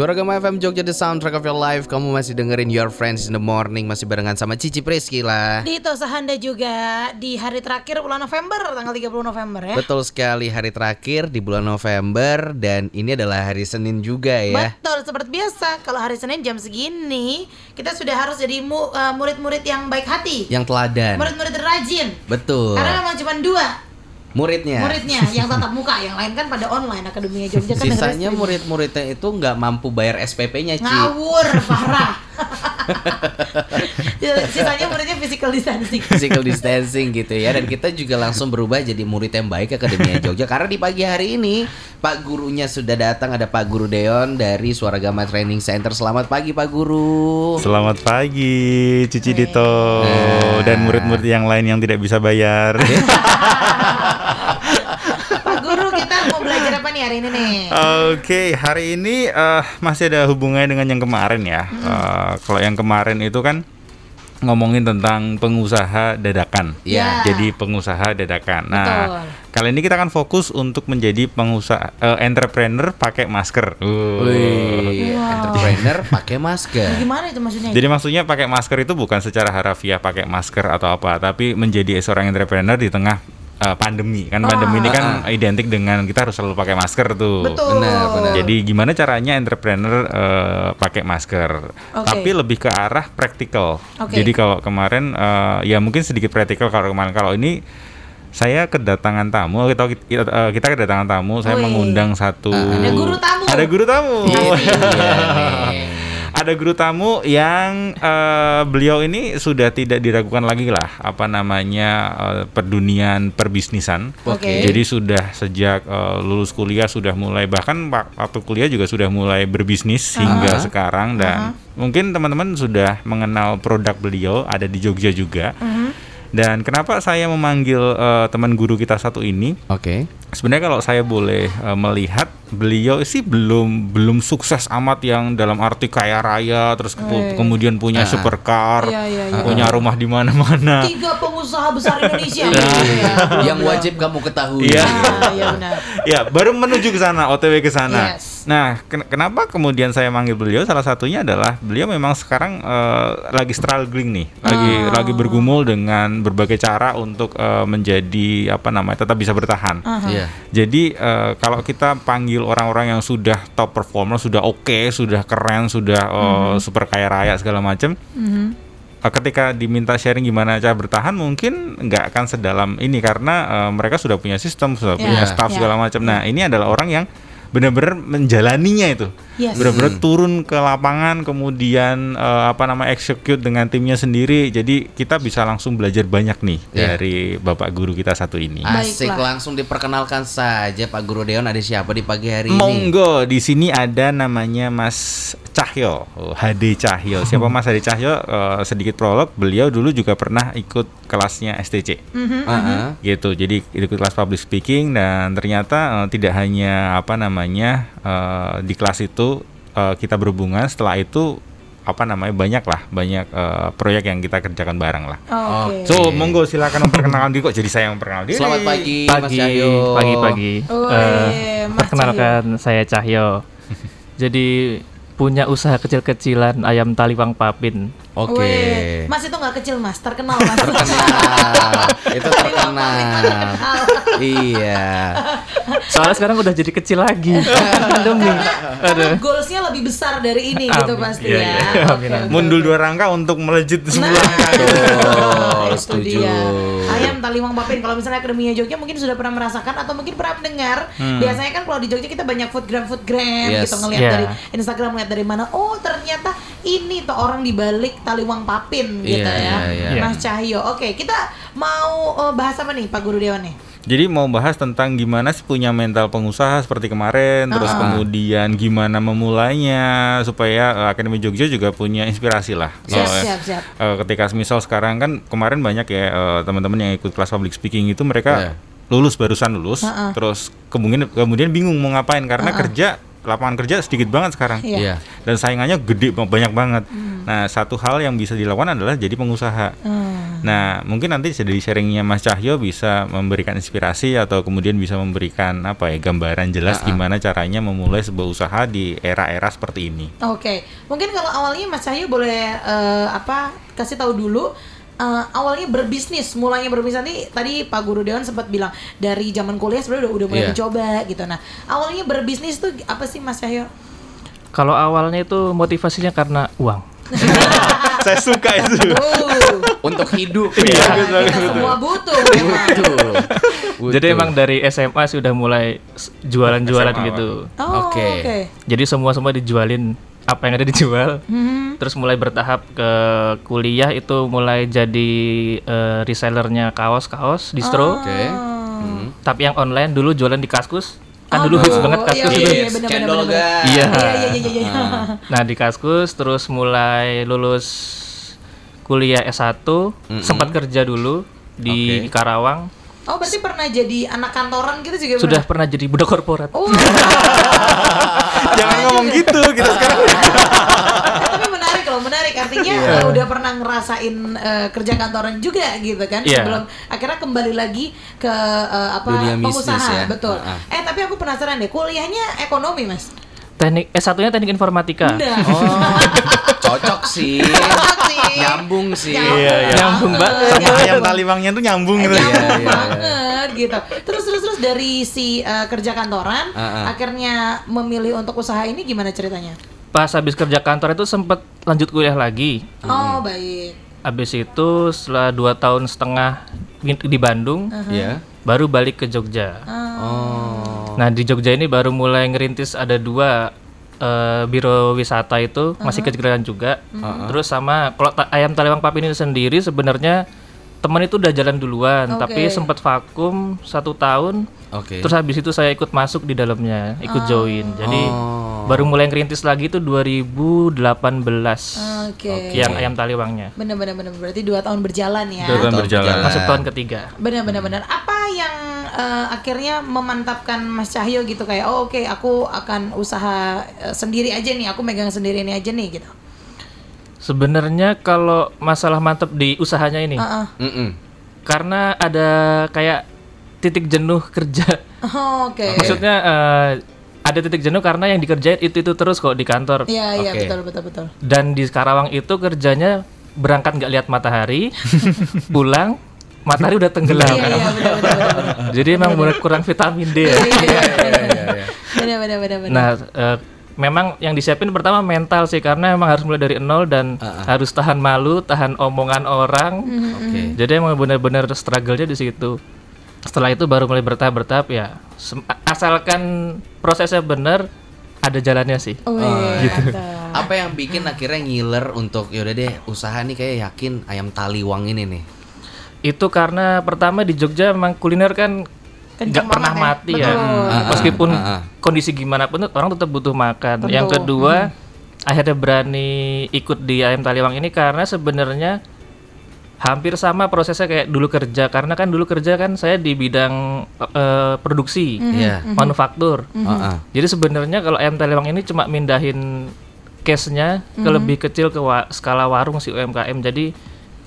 Suara Gama FM Jogja The Soundtrack of Your Life. Kamu masih dengerin Your Friends in the Morning. Masih barengan sama Cici Priski lah. Dito Sahanda juga di hari terakhir bulan November tanggal 30 November ya. Betul sekali hari terakhir di bulan November. Dan ini adalah hari Senin juga ya. Betul seperti biasa kalau hari Senin jam segini kita sudah harus jadi mu- uh, murid-murid yang baik hati, Yang teladan. Murid-murid rajin. Betul. Karena memang cuma dua Muridnya. Muridnya yang tatap muka, yang lain kan pada online akademinya Jogja kan Sisanya murid-muridnya itu nggak mampu bayar SPP-nya Ci. Ngawur parah. Sisanya muridnya physical distancing. Physical distancing gitu ya Dan kita juga langsung berubah jadi murid yang baik Akademia Jogja. Karena di pagi hari ini Pak gurunya sudah datang Ada Pak Guru Deon dari Suara Gama Training Center. Selamat pagi Pak Guru. Selamat pagi Cici Dito. Dan murid-murid yang lain yang tidak bisa bayar. Pak Guru kita mau belajar apa nih hari ini nih? Oke, hari ini eh, masih ada hubungannya dengan yang kemarin ya. Eh, kalau yang kemarin itu kan ngomongin tentang pengusaha dadakan. Ya. Jadi pengusaha dadakan. Nah, Betul. kali ini kita akan fokus untuk menjadi pengusaha eh, entrepreneur pakai masker. Wih, entrepreneur pakai masker Gimana itu maksudnya? Jadi maksudnya pakai masker itu bukan secara harafiah pakai masker atau apa, tapi menjadi seorang entrepreneur di tengah uh, pandemi. Kan pandemi ini kan identik dengan kita harus selalu pakai masker tuh. Betul. Benar, benar. Jadi gimana caranya entrepreneur uh, pakai masker? Oke. Tapi lebih ke arah praktikal. Oke. Jadi kalau kemarin uh, ya mungkin sedikit praktikal kalau kemarin kalau ini saya kedatangan tamu kita kita, kita kedatangan tamu saya Wih. mengundang satu Ada guru tamu. ada guru tamu Iya nih. ada guru tamu yang eh, beliau ini sudah tidak diragukan lagi lah apa namanya eh, perdunian perbisnisan. Oke. Jadi sudah sejak eh, lulus kuliah sudah mulai bahkan wak- waktu kuliah juga sudah mulai berbisnis hingga sekarang dan mungkin teman-teman sudah mengenal produk beliau ada di Jogja juga. Dan kenapa saya memanggil eh, teman guru kita satu ini? Oke Sebenarnya kalau saya boleh eh, melihat beliau sih belum belum sukses amat yang dalam arti kaya raya terus kepu- kemudian punya supercar, Iya, iya, iya. punya rumah di mana-mana. Tiga pengusaha besar Indonesia. Iya. Iya. Yang wajib kamu ketahui Iya. Ah, iya benar. ya, baru menuju ke sana, OTW ke sana. Yes. Nah, ken- kenapa kemudian saya manggil beliau? Salah satunya adalah beliau memang sekarang eh, lagi struggling nih, lagi Oh. lagi bergumul dengan berbagai cara untuk eh, menjadi apa namanya tetap bisa bertahan. Iya Jadi eh, kalau kita panggil orang-orang yang sudah top performer, sudah oke, sudah keren, sudah eh, super kaya raya segala macam, eh, ketika diminta sharing gimana cara bertahan, mungkin nggak akan sedalam ini karena eh, mereka sudah punya sistem, sudah Ya, punya staff ya. segala macam. Nah ini adalah orang yang benar-benar menjalaninya itu, Yes. benar-benar turun ke lapangan, kemudian eh, apa nama execute dengan timnya sendiri. Jadi kita bisa langsung belajar banyak nih Iya. dari bapak guru kita satu ini. Asik Baiklah. langsung diperkenalkan saja Pak Guru Deon ada siapa di pagi hari ini Monggo, di sini ada namanya Mas Cahyo, oh, HD Cahyo. Siapa Mas HD Cahyo? Eh, sedikit prolog, beliau dulu juga pernah ikut kelasnya STC. Heeh. Gitu. Jadi ikut kelas public speaking dan ternyata eh, tidak hanya apa namanya eh, di kelas itu eh, kita berhubungan, setelah itu apa namanya banyak lah, banyak eh, proyek yang kita kerjakan bareng lah. Oke. So, monggo silakan memperkenalkan diri kok jadi saya yang memperkenalkan diri. Selamat pagi, Mas pagi, Cahyo pagi, pagi. Eh, Mas perkenalkan saya Cahyo. Jadi punya usaha kecil-kecilan ayam taliwang papin. Oke Weh, Mas itu nggak kecil mas, terkenal mas. Terkenal Itu terkenal terkenal. Iya Soalnya sekarang udah jadi kecil lagi. Pandemi. Karena goalsnya lebih besar dari ini gitu Amin. pasti Iya, ya. iya. Oke, Amin, amin. oke. Mundur dua rangka untuk melejit sebuah rangka. Betul Itu Setuju dia. Ayam taliwang papin. Kalau misalnya Akademinya Jogja mungkin sudah pernah merasakan atau mungkin pernah mendengar. Biasanya kan kalau di Jogja kita banyak foodgram foodgram Yes. gitu ngelihat Yeah. dari Instagram ngeliat dari mana. Oh ternyata ini tuh orang di balik taliwang papin gitu Iya, ya. iya, iya. Mas Cahyo. Oke kita mau eh, bahas apa nih Pak Guru Dewan nih? Jadi mau bahas tentang gimana sih punya mental pengusaha seperti kemarin, terus Ah. kemudian gimana memulainya supaya eh, Akademi Jogja juga punya inspirasi lah. Siap, Oh, eh, siap, siap. eh, ketika misal sekarang kan kemarin banyak ya eh, teman-teman yang ikut kelas public speaking itu mereka Iya. lulus barusan lulus, terus kemudian kemudian bingung mau ngapain karena kerja lapangan kerja sedikit banget sekarang. Iya. Iya. Dan saingannya gede ba- banyak banget. Nah, satu hal yang bisa dilakukan adalah jadi pengusaha. Hmm. Nah, mungkin nanti dari sharingnya Mas Cahyo bisa memberikan inspirasi atau kemudian bisa memberikan apa ya gambaran jelas gimana caranya memulai sebuah usaha di era-era seperti ini. Oke, mungkin kalau awalnya Mas Cahyo boleh eh, apa kasih tahu dulu eh, awalnya berbisnis, mulainya berbisnis nanti tadi Pak Guru Dewan sempat bilang dari zaman kuliah sebenarnya udah, udah mulai Iya. dicoba gitu. Nah, awalnya berbisnis tuh apa sih Mas Cahyo? Kalau awalnya itu motivasinya karena uang. Saya suka itu. Oh, Untuk hidup Iya, ya. betul, kita betul. semua butuh. memang. Betul. Jadi emang dari SMA sudah mulai jualan-jualan gitu. Oh, Oke. oke. Jadi semua semua dijualin apa yang ada dijual. Hmm. Terus mulai bertahap ke kuliah itu mulai jadi eh, resellernya kaos-kaos distro. Oke. Hmm. Tapi yang online dulu jualan di Kaskus. Kan Oh, dulu hits banget Iya, Kaskus iya, itu. iya, Cendol gas. Iya. Iya, iya, iya, iya. Ah. Nah di Kaskus terus mulai lulus kuliah S1 sempat kerja dulu di Oke. Karawang Oh, berarti pernah jadi anak kantoran gitu juga sudah pernah? pernah jadi budak korporat Oh. Jangan ngomong gitu kita sekarang. Eh, tapi menarik loh, menarik. Artinya eh, udah pernah ngerasain eh, kerja kantoran juga gitu kan Iya. sebelum akhirnya kembali lagi ke eh, apa Dunia bisnis pengusaha, ya. betul. Ah. Eh, tapi aku penasaran deh, kuliahnya ekonomi, Mas. teknik S1 nya teknik informatika. Oh, cocok sih. Cocok sih. Nyambung sih. Nyambung Iya, iya. Nyambung banget. Sama Nyambung. ayam taliwangnya tuh nyambung gitu. Iya, Nyambung iya, iya. Banget gitu. Terus terus terus dari si eh, kerja kantoran Ah, ah. akhirnya memilih untuk usaha ini gimana ceritanya? pas habis kerja kantor itu sempat lanjut kuliah lagi Oh, baik. habis itu setelah dua tahun setengah di Bandung Iya. baru balik ke Jogja Oh. nah di Jogja ini baru mulai ngerintis ada dua eh, biro wisata itu masih kecil-kecilan juga terus sama kalau ta- ayam taliwang papin ini sendiri sebenarnya teman itu udah jalan duluan Oke. tapi sempat vakum satu tahun Oke. terus habis itu saya ikut masuk di dalamnya ikut join jadi Oh. baru mulai ngerintis lagi itu 2018 Oke. yang ayam taliwangnya Bener bener bener berarti dua tahun berjalan ya. Dua tahun berjalan. masuk tahun ketiga Benar benar benar. Apa yang eh, akhirnya memantapkan Mas Cahyo gitu kayak oh oke aku akan usaha eh, sendiri aja nih, aku megang sendiri ini aja nih gitu. Sebenarnya kalau masalah mantep di usahanya ini Heeh. Mm-mm. karena ada kayak titik jenuh kerja Oh, Oke. maksudnya eh, ada titik jenuh karena yang dikerjain itu itu terus kok di kantor Iya iya Oke. betul betul betul. dan di Karawang itu kerjanya berangkat nggak lihat matahari pulang matahari udah tenggelam Iya iya benar benar benar. benar. jadi emang bener kurang vitamin D ya Iya benar benar benar benar. Nah, eh, memang yang disiapin pertama mental sih karena emang harus mulai dari nol dan harus tahan malu, tahan omongan orang. Oke. Jadi emang benar-benar struggle-nya di situ. Setelah itu baru mulai bertahap-bertahap ya. sem- asalkan prosesnya benar, ada jalannya sih. Oh, iya, mantap. Apa yang bikin akhirnya ngiler untuk yaudah deh usaha nih kayak yakin ayam taliwang ini nih. Itu karena pertama di Jogja memang kuliner kan nggak pernah ya. mati ya. Betul. Ah, ah, Meskipun ah, ah. kondisi gimana pun orang tetap butuh makan. Betul. Yang kedua, akhirnya berani ikut di ayam taliwang ini karena sebenarnya hampir sama prosesnya kayak dulu kerja karena kan dulu kerja kan saya di bidang eh, produksi, Iya. manufaktur. Heeh. Jadi sebenarnya kalau ayam taliwang ini cuma mindahin case-nya ke lebih kecil ke wa- skala warung si UMKM. Jadi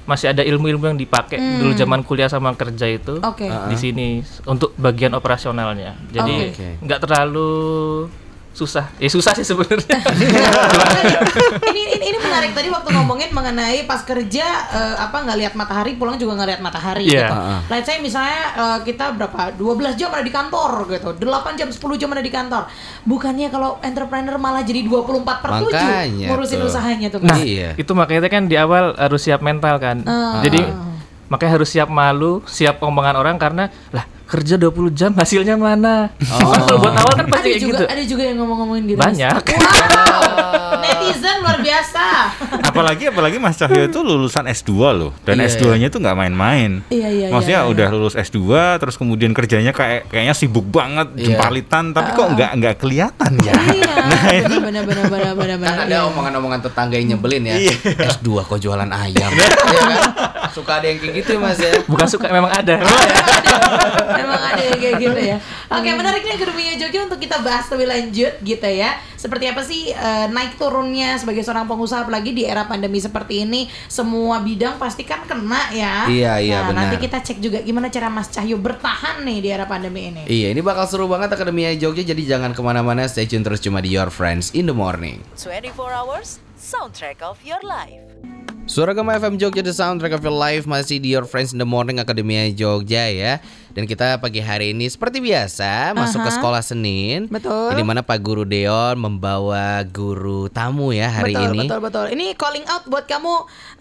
masih ada ilmu-ilmu yang dipakai dulu zaman kuliah sama kerja itu Oke. di sini untuk bagian operasionalnya. Jadi nggak terlalu susah. Eh susah sih sebenarnya. ini, ini ini menarik tadi waktu ngomongin mengenai pas kerja eh, apa nggak lihat matahari pulang juga nggak lihat matahari Iya. gitu. Heeh. Let's say misalnya eh, kita berapa 12 jam ada di kantor gitu 8 jam 10 jam ada di kantor bukannya kalau entrepreneur malah jadi 24 per 7 Makanya ngurusin tuh. usahanya tuh Nah, iya. itu makanya kan di awal harus siap mental kan. Jadi makanya harus siap malu, siap omongan orang karena lah kerja 20 jam hasilnya mana? Kan kalau buat awal kan ada pasti kayak juga gitu. ada juga yang ngomong-ngomongin gitu. Banyak. wow netizen luar biasa. apalagi apalagi Mas Cahyo itu lulusan S2 loh dan Iya, S2-nya tuh nggak main-main. Iya, iya, Maksudnya iya, iya. udah lulus S2 terus kemudian kerjanya kayak kayaknya sibuk banget Iya. jempalitan tapi kok nggak nggak kelihatan ya. iya, benar benar benar benar benar. Kan ada iya. omongan-omongan tetangga yang nyebelin ya. Iya. S2 kok jualan ayam. Iya kan? Suka ada yang kayak gitu ya, Mas ya. Bukan suka memang ada. Emang ada yang kayak gitu ya. Oke, menarik nih Akademinya Jogja untuk kita bahas lebih lanjut gitu ya. Seperti apa sih eh, naik sebagai seorang pengusaha apalagi di era pandemi seperti ini, semua bidang pasti kan kena ya. Iya, iya, Nah, nanti benar. kita cek juga gimana cara Mas Cahyo bertahan nih di era pandemi ini. Iya, ini bakal seru banget Akademia Jogja jadi jangan ke mana-mana, stay tune terus cuma di Your Friends in the Morning. 24 hours soundtrack of your life. Suara Gema FM Jogja The Soundtrack of Your Life masih di Your Friends in the Morning Akademia Jogja ya. Dan kita pagi hari ini seperti biasa masuk ke sekolah Senin. Betul. Di mana Pak Guru Deon membawa guru tamu ya hari betul, ini. betul, betul. Ini calling out buat kamu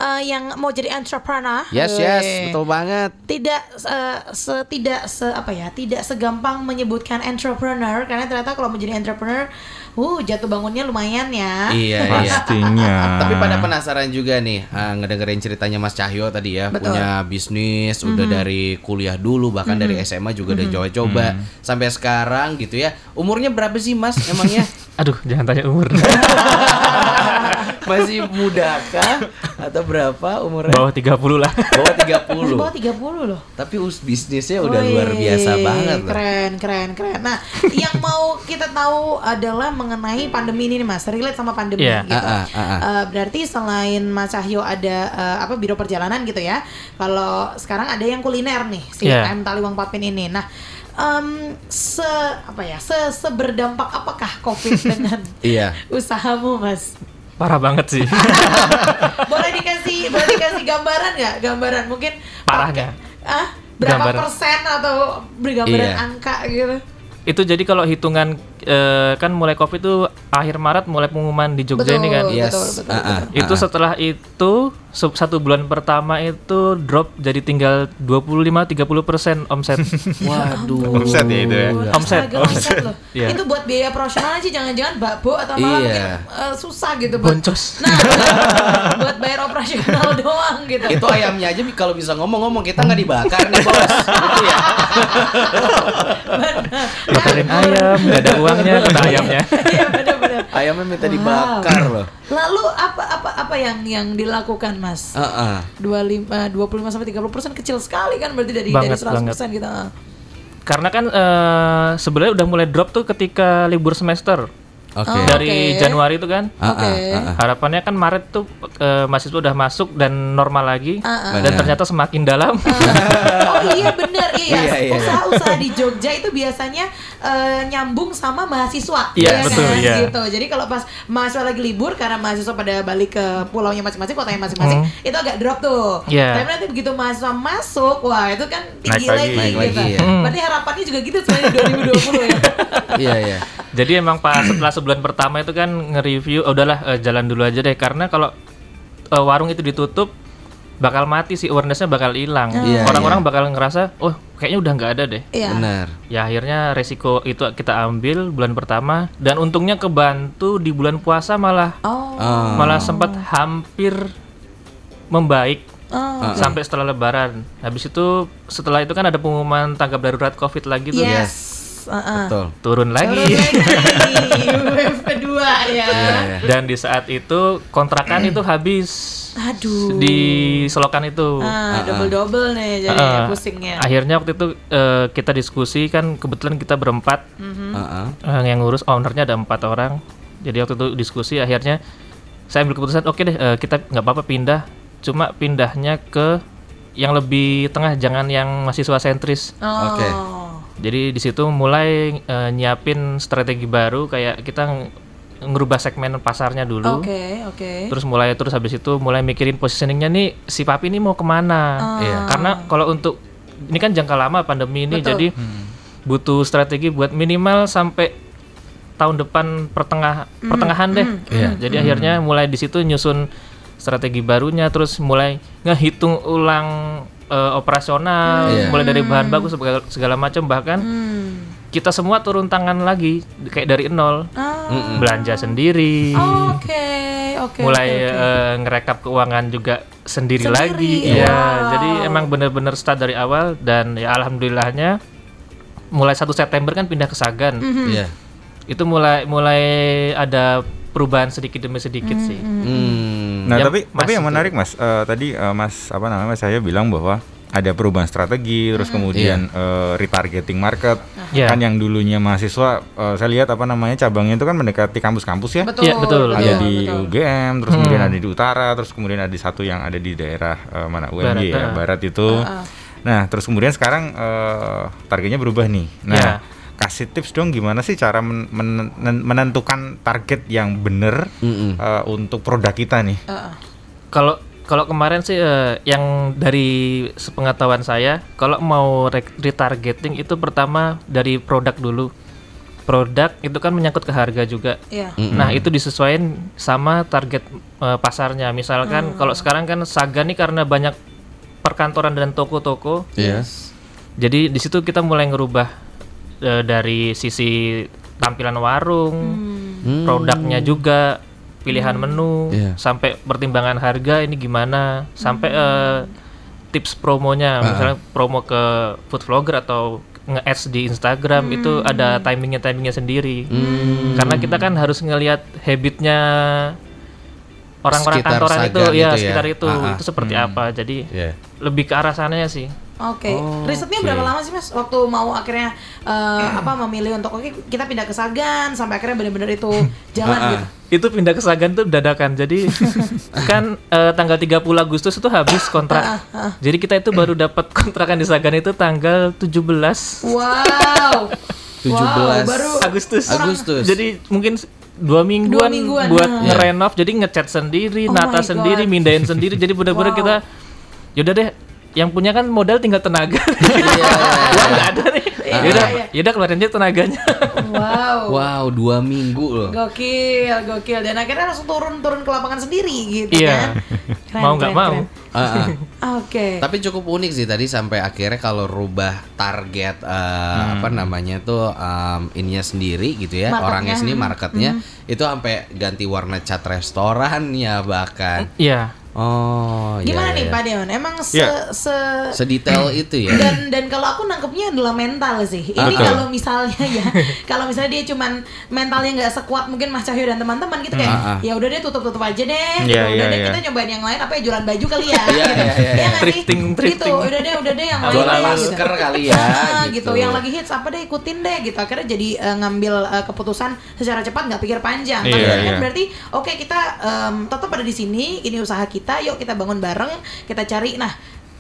eh, yang mau jadi entrepreneur. Yes, yes, Weh. betul banget. tidak eh, se tidak se apa ya tidak segampang menyebutkan entrepreneur karena ternyata kalau menjadi entrepreneur uh jatuh bangunnya lumayan ya Iya, iya. Pastinya. Tapi pada penasaran juga nih uh, ngedengerin ceritanya Mas Cahyo tadi ya Betul. punya bisnis udah dari kuliah dulu bahkan dari SMA juga udah coba-coba sampai sekarang gitu ya. Umurnya berapa sih Mas emangnya? Aduh, jangan tanya umur. Masih muda kah atau berapa umurnya? Bawah 30 lah. Bawah 30. Masih bawah 30 loh Tapi us bisnisnya udah Wih, luar biasa banget loh. Keren, keren, keren. Nah, yang mau kita tahu adalah mengenai pandemi ini nih Mas, relate sama pandemi Iya. gitu. Ah, ah, ah, ah. Eh, berarti selain Mas Cahyo ada eh, apa biro perjalanan gitu ya. Kalau sekarang ada yang kuliner nih, si Iya. UKM Taliwang Papin ini. Nah, em, se apa ya, se seberdampak apakah Covid dengan Iya. usahamu, Mas? Parah banget sih. boleh dikasih boleh dikasih gambaran nggak gambaran mungkin Parahnya. ah berapa Gambaran. persen atau bergambaran Iya. angka gitu itu jadi kalau hitungan eh, kan mulai Covid itu akhir Maret mulai pengumuman di Jogja ini kan. Yes. betul betul, ah. betul. Itu setelah itu satu bulan pertama itu drop jadi tinggal 25-30% omset. Waduh. Omset ya itu ya. Omset. Astaga, omset loh. Iya. Itu buat biaya operasional aja jangan-jangan bakbo atau malah Iya. mungkin eh, susah gitu buat Boncos. Nah, buat bayar operasional doang gitu. Itu ayamnya aja kalau bisa ngomong-ngomong kita nggak dibakar nih bos. Gitu ya. Bakarin ayam, nggak ada uangnya, kena ayamnya. Iya benar-benar. Ayamnya minta Wow. dibakar loh. Lalu apa apa apa yang yang dilakukan Mas? Heeh. 25 25 sampai 30 persen kecil sekali kan berarti dari Banget, dari 100 persen gitu. Karena kan eh, sebenarnya udah mulai drop tuh ketika libur semester. Oke. Oh. Dari Oke. Januari itu kan. Ah, Oke. ah, ah, ah. Harapannya kan Maret tuh eh, mahasiswa udah masuk dan normal lagi. Ah, ah. Dan ternyata semakin dalam. Oh iya benar iya, Iya, iya. usaha-usaha di Jogja itu biasanya eh, nyambung sama mahasiswa Iya, ya betul, kan? iya. gitu jadi kalau pas mahasiswa lagi libur karena mahasiswa pada balik ke pulaunya masing-masing kotanya masing-masing Hmm. itu agak drop tuh Iya. tapi nanti begitu mahasiswa masuk wah itu kan tinggi Naik lagi, lagi. Naik gitu lagi, ya. Berarti harapannya juga gitu sebenarnya di 2020 ya Iya iya. Jadi emang pas setelah sebulan pertama itu kan nge-review, oh, udahlah eh, jalan dulu aja deh karena kalau eh, warung itu ditutup bakal mati sih awarenessnya bakal hilang. Iya, Orang-orang iya. bakal ngerasa, oh kayaknya udah nggak ada deh. Iya. Benar. Ya akhirnya resiko itu kita ambil bulan pertama dan untungnya kebantu di bulan puasa malah oh Ah. malah sempat hampir membaik oh sampai setelah lebaran. Habis itu setelah itu kan ada pengumuman tanggap darurat Covid lagi tuh. yes Uh-uh. Betul. Turun lagi. Turun lagi wave kedua ya Iya, iya. Dan di saat itu kontrakan itu habis aduh di selokan itu. ah, double double nih jadi Uh, pusingnya Akhirnya waktu itu eh, kita diskusi kan kebetulan kita berempat Mhm. Heeh. eh, yang ngurus ownernya ada empat orang. Jadi waktu itu diskusi akhirnya saya ambil keputusan oke deh eh, kita nggak apa-apa pindah. Cuma pindahnya ke yang lebih tengah jangan yang mahasiswa sentris. Oh. Oke. Jadi di situ mulai eh, nyiapin strategi baru kayak kita ng- ngerubah segmen pasarnya dulu. Oke, oke. Terus mulai terus habis itu mulai mikirin positioningnya nih si papi ini mau ke mana? Iya. Karena kalau untuk ini kan jangka lama pandemi ini Betul. jadi butuh strategi buat minimal sampai tahun depan pertengah pertengahan deh. Iya. Jadi akhirnya mulai di situ nyusun strategi barunya terus mulai ngehitung ulang eh, operasional, Iya. mulai dari bahan baku segala, segala macam bahkan Hmm. kita semua turun tangan lagi kayak dari nol. Ah, belanja sendiri, Oke, oke. mulai oke, oke. eh, ngerekap keuangan juga sendiri, Sendiri, lagi. wow. Ya, jadi emang bener-bener start dari awal dan ya alhamdulillahnya mulai 1 September kan pindah ke Sagan. Mhm. Iya. Itu mulai mulai ada perubahan sedikit demi sedikit sih. Hmm. Nah, Yang tapi tapi yang menarik Mas, eh, tadi eh, Mas apa namanya Mas saya bilang bahwa ada perubahan strategi, terus kemudian eh, retargeting market. Iya. Kan yang dulunya mahasiswa eh, saya lihat apa namanya cabangnya itu kan mendekati kampus-kampus ya. Betul. Iya, betul. Ada betul, di betul. UGM, terus kemudian ada di utara, terus kemudian ada di satu yang ada di daerah eh, mana UMY Barat, ya, barat itu. Nah, terus kemudian sekarang eh, targetnya berubah nih. Nah, Iya. Kasih tips dong gimana sih cara men- men- men- menentukan target yang benar Mm-mm. eh, untuk produk kita nih. Heeh. Kalau kalau kemarin sih eh, yang dari sepengetahuan saya, kalau mau re- retargeting itu pertama dari produk dulu. Produk itu kan menyangkut ke harga juga. Iya. Nah, itu disesuaikan sama target eh, pasarnya. Misalkan kalau sekarang kan Saga nih karena banyak perkantoran dan toko-toko, Iya. jadi di situ kita mulai ngerubah eh, dari sisi tampilan warung, Hmm. produknya juga, pilihan menu, Iya. sampai pertimbangan harga ini gimana, sampai eh, tips promonya, misalnya promo ke food vlogger atau nge-ads di Instagram itu ada timingnya timingnya sendiri. Karena kita kan harus ngelihat habitnya orang-orang kantoran itu, ya itu ya. sekitar itu, Ah, ah. itu seperti apa. Jadi Iya. lebih ke arah sananya sih. Oke, Oh, risetnya oke. berapa lama sih mas? Waktu mau akhirnya eh, apa memilih untuk oke kita pindah ke Sagan sampai akhirnya benar-benar itu jalan Ah, ah. gitu. itu pindah ke Sagan tuh dadakan jadi kan eh, tanggal 30 Agustus itu habis kontrak jadi kita itu baru dapat kontrakan di Sagan itu tanggal 17 Wow. 17 Wow, baru Agustus Agustus. jadi mungkin dua mingguan, Dua mingguan, buat nah. ngerenov jadi ngecat sendiri Oh nata sendiri God. mindahin sendiri jadi bener-bener Wow. kita yaudah deh yang punya kan modal tinggal tenaga Iya. uang nggak ada nih Iya, yaudah iya. yaudah keluarin aja tenaganya Wow. Wow, dua minggu loh. Gokil, gokil. Dan akhirnya langsung turun turun ke lapangan sendiri gitu Iya. kan. Keren, Mau nggak mau. Ah, ah. Oke. Tapi cukup unik sih tadi sampai akhirnya kalau rubah target eh, apa namanya tuh em, ininya sendiri gitu ya Marketnya, orangnya sendiri hmm, marketnya itu sampai ganti warna cat restorannya bahkan. iya Oh, iya, Gimana iya, nih iya. Pak Deon? Emang se, Iya. se Sedetail itu ya. dan dan kalau aku nangkepnya adalah mental sih. Ini Betul. kalau misalnya ya, kalau misalnya dia cuman mentalnya nggak sekuat mungkin Mas Cahyo dan teman-teman gitu kayak, Ah, ah. ya udah deh tutup-tutup aja deh. gitu. Iya, udah iya, deh iya. kita nyobain yang lain apa ya jualan baju kali ya. Iya, iya, iya, iya. sih? Thrifting, thrifting. Gitu, udah deh, udah deh yang lain. Jualan deh, masker kali ya, Ah, gitu. gitu. Yang lagi hits apa deh ikutin deh gitu. Akhirnya jadi eh, ngambil eh, keputusan secara cepat nggak pikir panjang. Tapi Iya, kan iya. berarti oke kita em, tetap ada di sini, ini usaha kita, yuk kita bangun bareng, kita cari. Nah,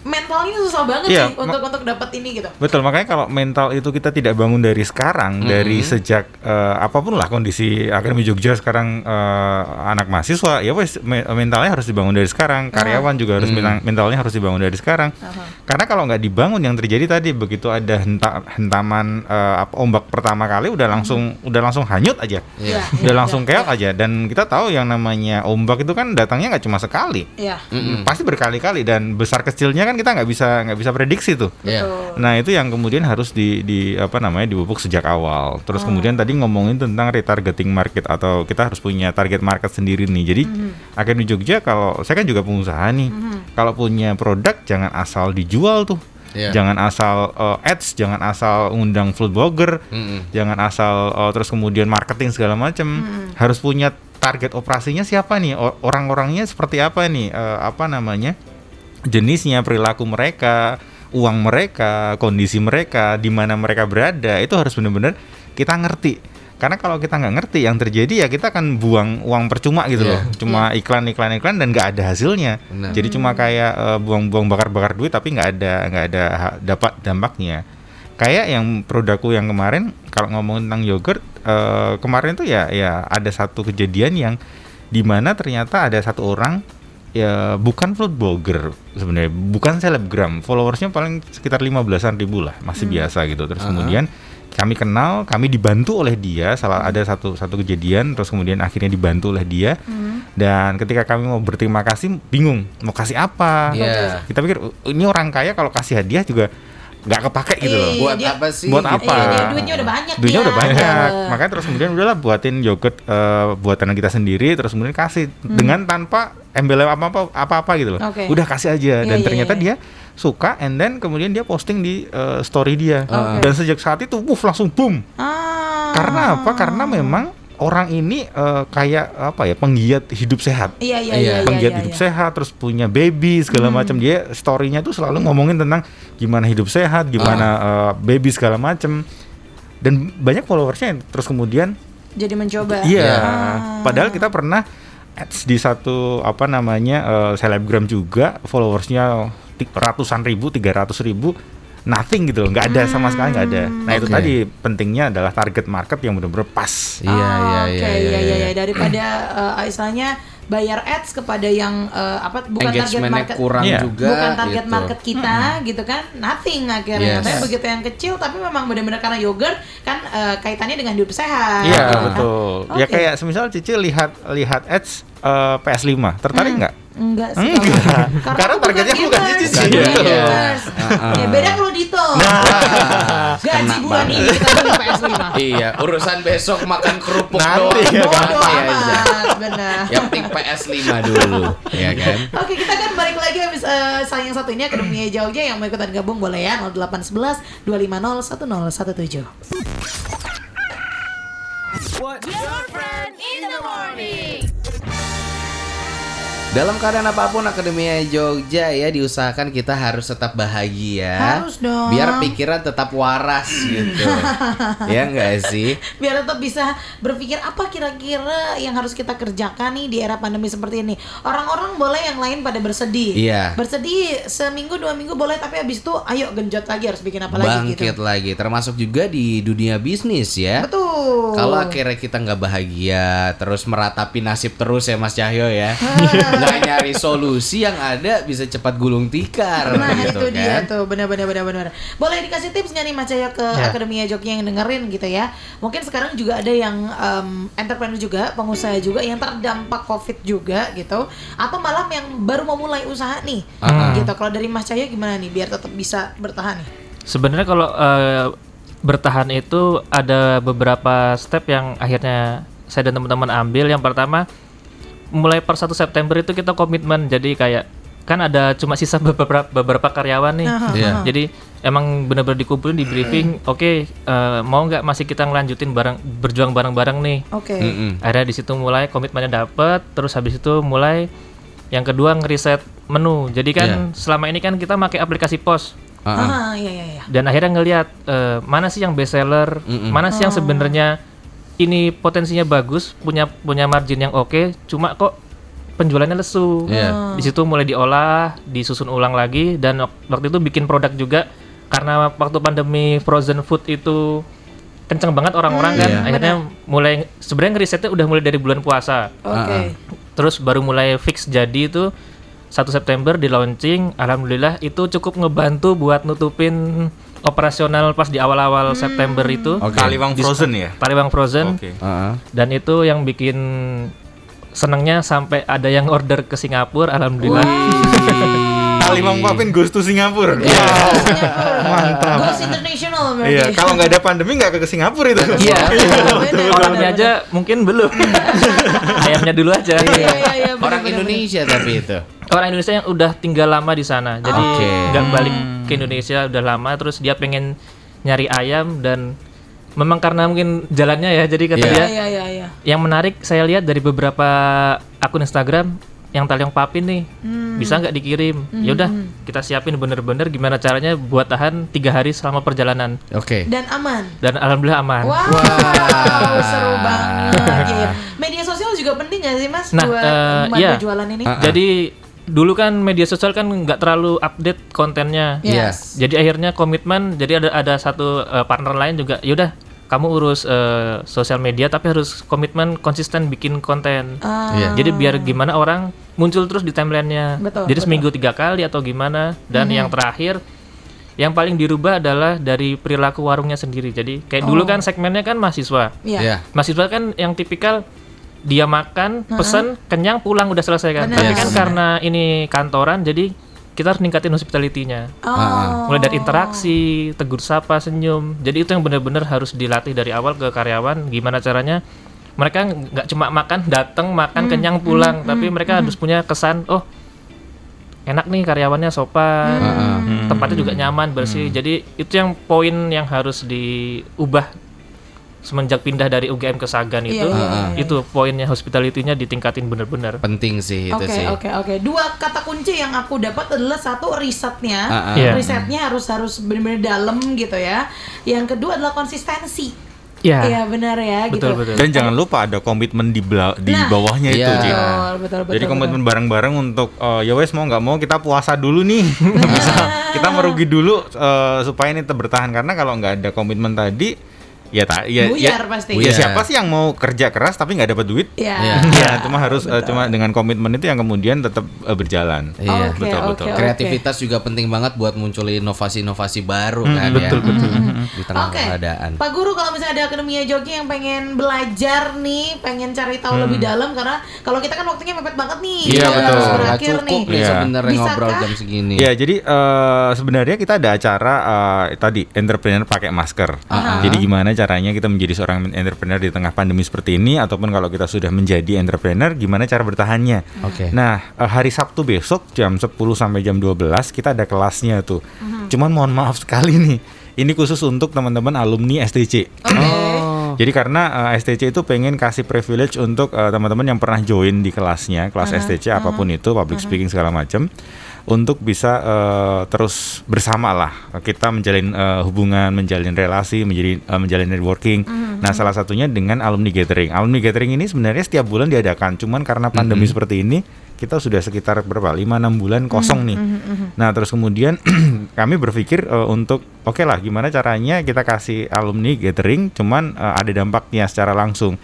mentalnya susah banget Iya, sih untuk untuk dapat ini gitu. Betul, makanya kalau mental itu kita tidak bangun dari sekarang, dari sejak eh, apa pun lah kondisi Akademi Jogja sekarang eh, anak mahasiswa, ya wes me- mentalnya harus dibangun dari sekarang. Karyawan juga harus mental- mentalnya harus dibangun dari sekarang. Karena kalau nggak dibangun yang terjadi tadi begitu ada henta- hentaman apa ombak pertama kali udah langsung udah langsung hanyut aja. Iya, Udah iya, langsung keok aja dan kita tahu yang namanya ombak itu kan datangnya nggak cuma sekali. Iya. Pasti berkali-kali dan besar kecilnya kan kita nggak bisa nggak bisa prediksi tuh. Iya. Betul. Nah itu yang kemudian harus di, di apa namanya dipupuk sejak awal. Terus kemudian tadi ngomongin tentang retargeting market atau kita harus punya target market sendiri nih. Jadi Akademi Jogja kalau saya kan juga pengusaha nih, kalau punya produk jangan asal dijual tuh. Iya. Jangan asal uh, ads, jangan asal undang food blogger, Mm-mm. jangan asal uh, terus kemudian marketing segala macam. Harus punya target operasinya siapa nih? Orang-orangnya seperti apa nih? Eh, apa namanya? Jenisnya, perilaku mereka, uang mereka, kondisi mereka, di mana mereka berada, itu harus benar-benar kita ngerti. Karena kalau kita nggak ngerti, yang terjadi ya kita akan buang uang percuma gitu Iya. loh. Cuma iklan, iklan, iklan dan nggak ada hasilnya. Benar. Jadi cuma kayak eh, buang-buang bakar-bakar duit, tapi nggak ada nggak ada dapat dampaknya. Kayak yang produkku yang kemarin, kalau ngomongin tentang yogurt, eh, kemarin tuh ya ya ada satu kejadian yang di mana ternyata ada satu orang ya bukan food blogger sebenarnya bukan selebgram. Followersnya paling sekitar 15-an ribu lah masih biasa gitu. Terus Aha. kemudian kami kenal kami dibantu oleh dia salah ada satu satu kejadian terus kemudian akhirnya dibantu oleh dia. Dan ketika kami mau berterima kasih bingung mau kasih apa? Iya. kita pikir "Oh, ini orang kaya kalau kasih hadiah juga nggak kepake gitu loh. Iya, Buat dia- apa sih? Buat apa? Iya, dia duitnya udah banyak Duitnya dia. udah banyak. Makanya terus kemudian udahlah buatin yogurt eh, buatan kita sendiri terus kemudian kasih dengan tanpa embelem apa-apa apa-apa gitu loh. Hmm. Oke. Udah kasih aja Iya, dan iya, ternyata iya. dia suka and then kemudian dia posting di eh, story dia. Oke. Dan sejak saat itu wuh langsung boom. Ah. Karena apa? Karena memang orang ini eh, kayak apa ya penggiat hidup sehat. Iya, iya, Iya. iya, iya. penggiat iya, hidup iya. sehat terus punya baby segala Hmm. macam dia storynya tuh selalu ngomongin tentang gimana hidup sehat gimana Ah. eh, baby segala macam dan banyak followersnya yang terus kemudian Jadi mencoba. iya Ah. padahal kita pernah ads di satu apa namanya eh, selebgram juga followersnya ratusan ribu tiga ratus ribu nothing gitu loh nggak ada sama sekali nggak ada nah itu Oke. tadi pentingnya adalah target market yang benar-benar pas Iya, Oh, iya, Oke, iya, iya, iya, iya. Daripada eh, istilahnya bayar ads kepada yang eh, apa bukan target Engagementnya market kurang Iya. juga. bukan target gitu. market kita gitu kan nothing akhirnya Yes. tapi begitu yang kecil tapi memang benar-benar karena yogurt kan eh, kaitannya dengan hidup sehat Iya gitu kan. betul. Ya Oke. kayak semisal Cici lihat lihat ads eh, PS5, tertarik nggak? Enggak sih Enggak. Karena aku targetnya bukan gamers, Cici. bukan Iya. gamers. Heeh. ya beda kalau Dito gaji Kena bulan banget. ini kita beli PS5 Iya, urusan besok makan kerupuk Nanti doang. ya, bodoh Nanti amat benar Yang penting PS5 dulu, ya kan? Oke kita kan balik lagi habis eh, sayang satu ini Akademi Jogja yang mau ikutan gabung boleh ya 0811 250 1017 Your friend in the morning. Dalam keadaan apa pun Akademia Jogja ya diusahakan kita harus tetap bahagia. Harus dong. Biar pikiran tetap waras gitu. ya enggak sih? biar tetap bisa berpikir apa kira-kira yang harus kita kerjakan nih di era pandemi seperti ini. Orang-orang boleh yang lain pada bersedih. Iya. Bersedih seminggu dua minggu boleh tapi habis itu ayo genjot lagi harus bikin apa lagi Bangkit gitu. lagi. Termasuk juga di dunia bisnis ya. Betul. Kalau akhirnya kita nggak bahagia, terus meratapi nasib terus ya Mas Cahyo ya, nggak nyari solusi yang ada bisa cepat gulung tikar Nah gitu itu dia kan. tuh benar-benar benar-benar. Boleh dikasih tips nggak nih Mas Cahyo ke Ya. Akademia Jogja yang dengerin gitu ya. Mungkin sekarang juga ada yang em, entrepreneur juga, pengusaha juga yang terdampak Covid juga gitu. Atau malah yang baru mau mulai usaha nih. Ah. Gitu. Kalau dari Mas Cahyo gimana nih biar tetap bisa bertahan nih? Sebenarnya kalau eh, bertahan itu ada beberapa step yang akhirnya saya dan teman-teman ambil. Yang pertama, mulai per 1 September itu kita komitmen. Jadi kayak kan ada cuma sisa beberapa beberapa karyawan nih. Aha, Iya. Jadi emang benar-benar dikumpulin di briefing. Oke, eh, mau nggak masih kita ngelanjutin bareng berjuang bareng-bareng nih. Oke. Mm-mm. Akhirnya di situ mulai komitmennya dapet, terus habis itu mulai yang kedua ngeriset menu. Jadi kan Iya. selama ini kan kita pakai aplikasi pos ah. Ah, iya iya iya. dan akhirnya ngelihat eh, mana sih yang best seller, Mm-mm. mana sih yang sebenarnya ini potensinya bagus, punya punya margin yang oke, cuma kok penjualannya lesu. Iya. Di situ mulai diolah, disusun ulang lagi dan wak- waktu itu bikin produk juga karena waktu pandemi frozen food itu kenceng banget orang-orang kan, Iya. akhirnya mulai sebenarnya ngerisetnya udah mulai dari bulan puasa. Oke. Terus baru mulai fix jadi itu 1 September di launching. Alhamdulillah itu cukup ngebantu buat nutupin operasional pas di awal-awal September itu. Oke. Taliwang frozen ya. Taliwang Frozen Oke. Ah, ah. dan itu yang bikin senangnya sampai ada yang order ke Singapura alhamdulillah. Taliwang Papin goes to Singapura. Iya. Mantap. Goes international berarti. Iya, kalau nggak ada pandemi nggak ke Singapura itu. Iya. Orangnya aja mungkin belum. Ayamnya dulu aja. Iya iya iya. bener, Orang bener, Indonesia tapi itu. Orang Indonesia yang udah tinggal lama di sana. Jadi nggak balik ke Indonesia udah lama terus dia pengen nyari ayam dan memang karena mungkin jalannya ya jadi kata Iya. bener. dia Iya iya iya. yang menarik saya lihat dari beberapa akun Instagram yang taliang papin nih Hmm. bisa nggak dikirim ya udah kita siapin bener-bener gimana caranya buat tahan tiga hari selama perjalanan Oke. Dan aman. dan alhamdulillah aman Wow, Wow. seru banget. Iya, iya. Media sosial juga penting gak sih mas Nah, buat iya. jualan ini? Ah. jadi dulu kan media sosial kan nggak terlalu update kontennya Yes. jadi akhirnya komitmen jadi ada ada satu eh, partner lain juga yaudah kamu urus eh, sosial media tapi harus komitmen konsisten bikin konten Ah, Iya. Jadi biar gimana orang muncul terus di timelinenya. Betul, Jadi betul. seminggu tiga kali atau gimana. Dan yang terakhir, yang paling dirubah adalah dari perilaku warungnya sendiri. Jadi kayak dulu kan segmennya kan mahasiswa. Iya. Iya. Mahasiswa kan yang tipikal dia makan, pesen, kenyang, pulang udah selesai kan. Benar. Tapi Yes. kan karena ini kantoran, jadi kita harus ningkatin hospitality-nya. Oh. Mulai dari interaksi, tegur sapa, senyum. Jadi itu yang benar-benar harus dilatih dari awal ke karyawan. Gimana caranya? Mereka nggak cuma makan, datang makan kenyang pulang, tapi mereka harus punya kesan, oh enak nih karyawannya sopan, tempatnya juga nyaman, bersih. Jadi itu yang poin yang harus diubah semenjak pindah dari UGM ke Sagan Iya, itu. iya, iya, iya. Itu poinnya hospitality-nya ditingkatin benar-benar. Penting sih itu Oke sih. oke oke. Dua kata kunci yang aku dapat adalah satu risetnya, Ah, ah. Iya. risetnya harus harus benar-benar dalam gitu ya. Yang kedua adalah konsistensi. Ya. Iya benar ya Betul, gitu. betul. Dan jangan lupa ada komitmen di bela- di Nah, bawahnya itu, iya. Betul betul betul. Jadi betul. komitmen bareng-bareng untuk eh, ya wes mau nggak mau kita puasa dulu nih. Bisa. kita merugi dulu eh, supaya ini tetap bertahan karena kalau nggak ada komitmen tadi ya tak ya, Buyar ya, pasti. ya siapa sih yang mau kerja keras tapi nggak dapat duit? Iya. Iya. Ya, cuma harus eh, cuma dengan komitmen itu yang kemudian tetap eh, berjalan. Iya. Oke, betul, oke, betul. oke. Kreativitas juga penting banget buat munculin inovasi-inovasi baru kan betul, ya. betul. Di tengah Oke, keadaan. Pak Guru kalau misalnya ada akademia joki yang pengen belajar nih, pengen cari tahu lebih dalam karena kalau kita kan waktunya mepet banget nih, Hmm. Iya, udah betul. harus berakhir cukup nih. nih Iya. sebenarnya ngobrol jam segini. Ya, jadi eh, sebenarnya kita ada acara eh, tadi entrepreneur pakai masker. Jadi gimana caranya kita menjadi seorang entrepreneur di tengah pandemi seperti ini ataupun kalau kita sudah menjadi entrepreneur gimana cara bertahannya. Oke. Nah, eh, hari Sabtu besok jam 10 sampai jam 12 kita ada kelasnya tuh. Cuman mohon maaf sekali nih. Ini khusus untuk teman-teman alumni STC. Oke. Oh. Jadi karena eh, STC itu pengen kasih privilege untuk eh, teman-teman yang pernah join di kelasnya, kelas STC apa pun itu, public speaking segala macam, untuk bisa eh, terus bersama lah kita menjalin eh, hubungan, menjalin relasi, menjadi eh, menjalin networking. Nah salah satunya dengan alumni gathering. Alumni gathering ini sebenarnya setiap bulan diadakan, cuman karena pandemi seperti ini kita sudah sekitar berapa 5-6 bulan kosong nih. Nah terus kemudian kami berpikir eh, untuk oke lah gimana caranya kita kasih alumni gathering, cuman eh, ada dampaknya secara langsung.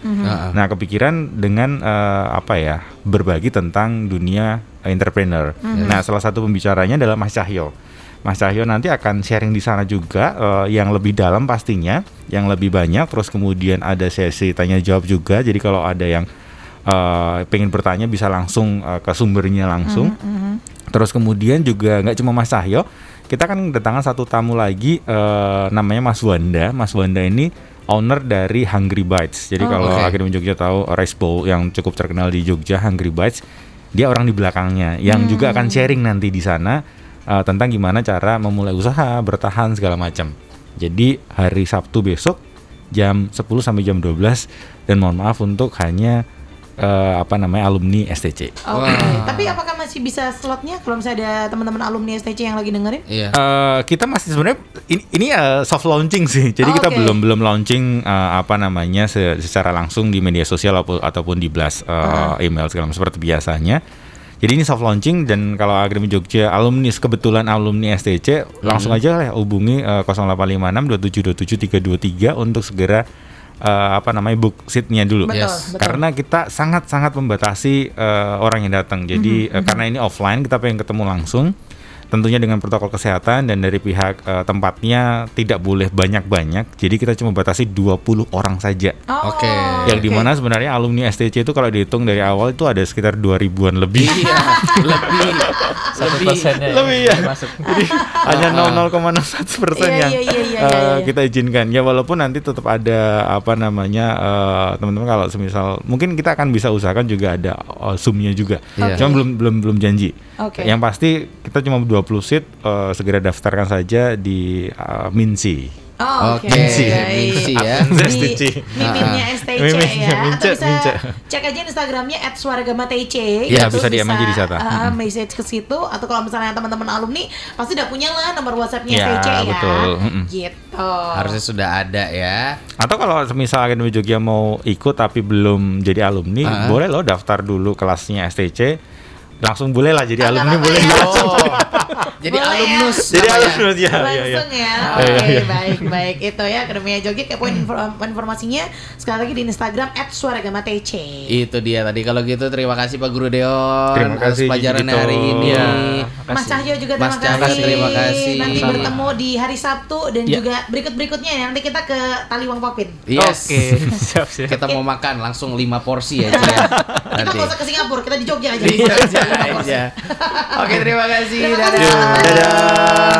Nah kepikiran dengan eh, apa ya berbagi tentang dunia entrepreneur. Nah salah satu pembicaranya adalah Mas Cahyo. Mas Cahyo nanti akan sharing di sana juga eh, yang lebih dalam pastinya, yang lebih banyak. Terus kemudian ada sesi tanya jawab juga. Jadi kalau ada yang eh, pengen bertanya bisa langsung eh, ke sumbernya langsung. Terus kemudian juga nggak cuma Mas Cahyo, kita kan kedatangan satu tamu lagi eh, namanya Mas Wanda. Mas Wanda ini owner dari Hungry Bites. Jadi Oh, kalau oke. Akademi Jogja tahu rice bowl yang cukup terkenal di Jogja Hungry Bites, dia orang di belakangnya yang juga akan sharing nanti di sana eh, tentang gimana cara memulai usaha, bertahan segala macam. Jadi hari Sabtu besok jam 10 sampai jam 12 dan mohon maaf untuk hanya eh, apa namanya alumni STC. Oke. Wah. Tapi apakah masih bisa slotnya kalau misalnya ada teman-teman alumni STC yang lagi dengerin? Iya. Eh, kita masih sebenarnya ini, ini eh, soft launching sih. Jadi Oh, kita oke. belum belum launching eh, apa namanya se- secara langsung di media sosial ataupun, ataupun di blast eh, email segala seperti biasanya. Jadi ini soft launching dan kalau Akademi Jogja alumni kebetulan alumni STC langsung aja lah hubungi eh, 0856 2727 323 untuk segera eh, apa namanya book seatnya dulu. Betul, Yes. betul. Karena kita sangat-sangat membatasi eh, orang yang datang. Jadi eh, karena ini offline kita pengen ketemu langsung. Tentunya dengan protokol kesehatan dan dari pihak eh, tempatnya tidak boleh banyak-banyak. Jadi kita cuma batasi 20 orang saja. Oh, Oke. Yang di mana sebenarnya alumni STC itu kalau dihitung dari awal itu ada sekitar 2000-an lebih. Iya, lebih. Lebih. persennya Lebih ya. masuk. hanya 0,01 persen Iya, yang iya, iya, iya, iya. kita izinkan ya walaupun nanti tetap ada apa namanya eh, teman-teman kalau semisal mungkin kita akan bisa usahakan juga ada eh, zoomnya juga Iya. cuma belum belum belum janji Oke. yang pasti kita cuma 20 seat eh, segera daftarkan saja di eh, Minci Oh, oke. Baik. Minci ya. Di STC. miminnya STC Miminnya, ya. Mince, Atau bisa Mince. cek aja Instagramnya @suaragamatc. Iya, bisa DM aja di sana. uh, message ke situ atau kalau misalnya teman-teman alumni pasti udah punya lah nomor WhatsAppnya Ya, STC ya. betul. Mm-mm. Gitu. Harusnya sudah ada ya. atau kalau semisal Akademi Jogja mau ikut tapi belum jadi alumni Ah. boleh loh daftar dulu kelasnya STC langsung boleh lah jadi alumni boleh ya. Oh. Jadi Boleh ya. alumnus. jadi namanya. alumnus ya, ya, ya. Langsung ya. Iya, Oke, iya. baik baik. Itu ya Akademia Jogi kepoin inform- informasinya sekali lagi di Instagram @suaragamatc. Itu dia tadi kalau gitu terima kasih Pak Guru Deon Terima atas kasih, pelajarannya Gigito. hari ini. Iya. Mas Cahyo juga Mas terima Cahyo, kasih. terima kasih. Nanti Sama. bertemu di hari Sabtu dan Ya. juga berikut-berikutnya nanti kita ke Taliwang Popin. Yes. Oke, siap siap. Kita mau makan langsung 5 porsi ya, ya. Kita usah ke Singapura, kita di Jogja aja. Iya, aja. Oke, terima kasih. Terima kasih. Dadah. Dadah.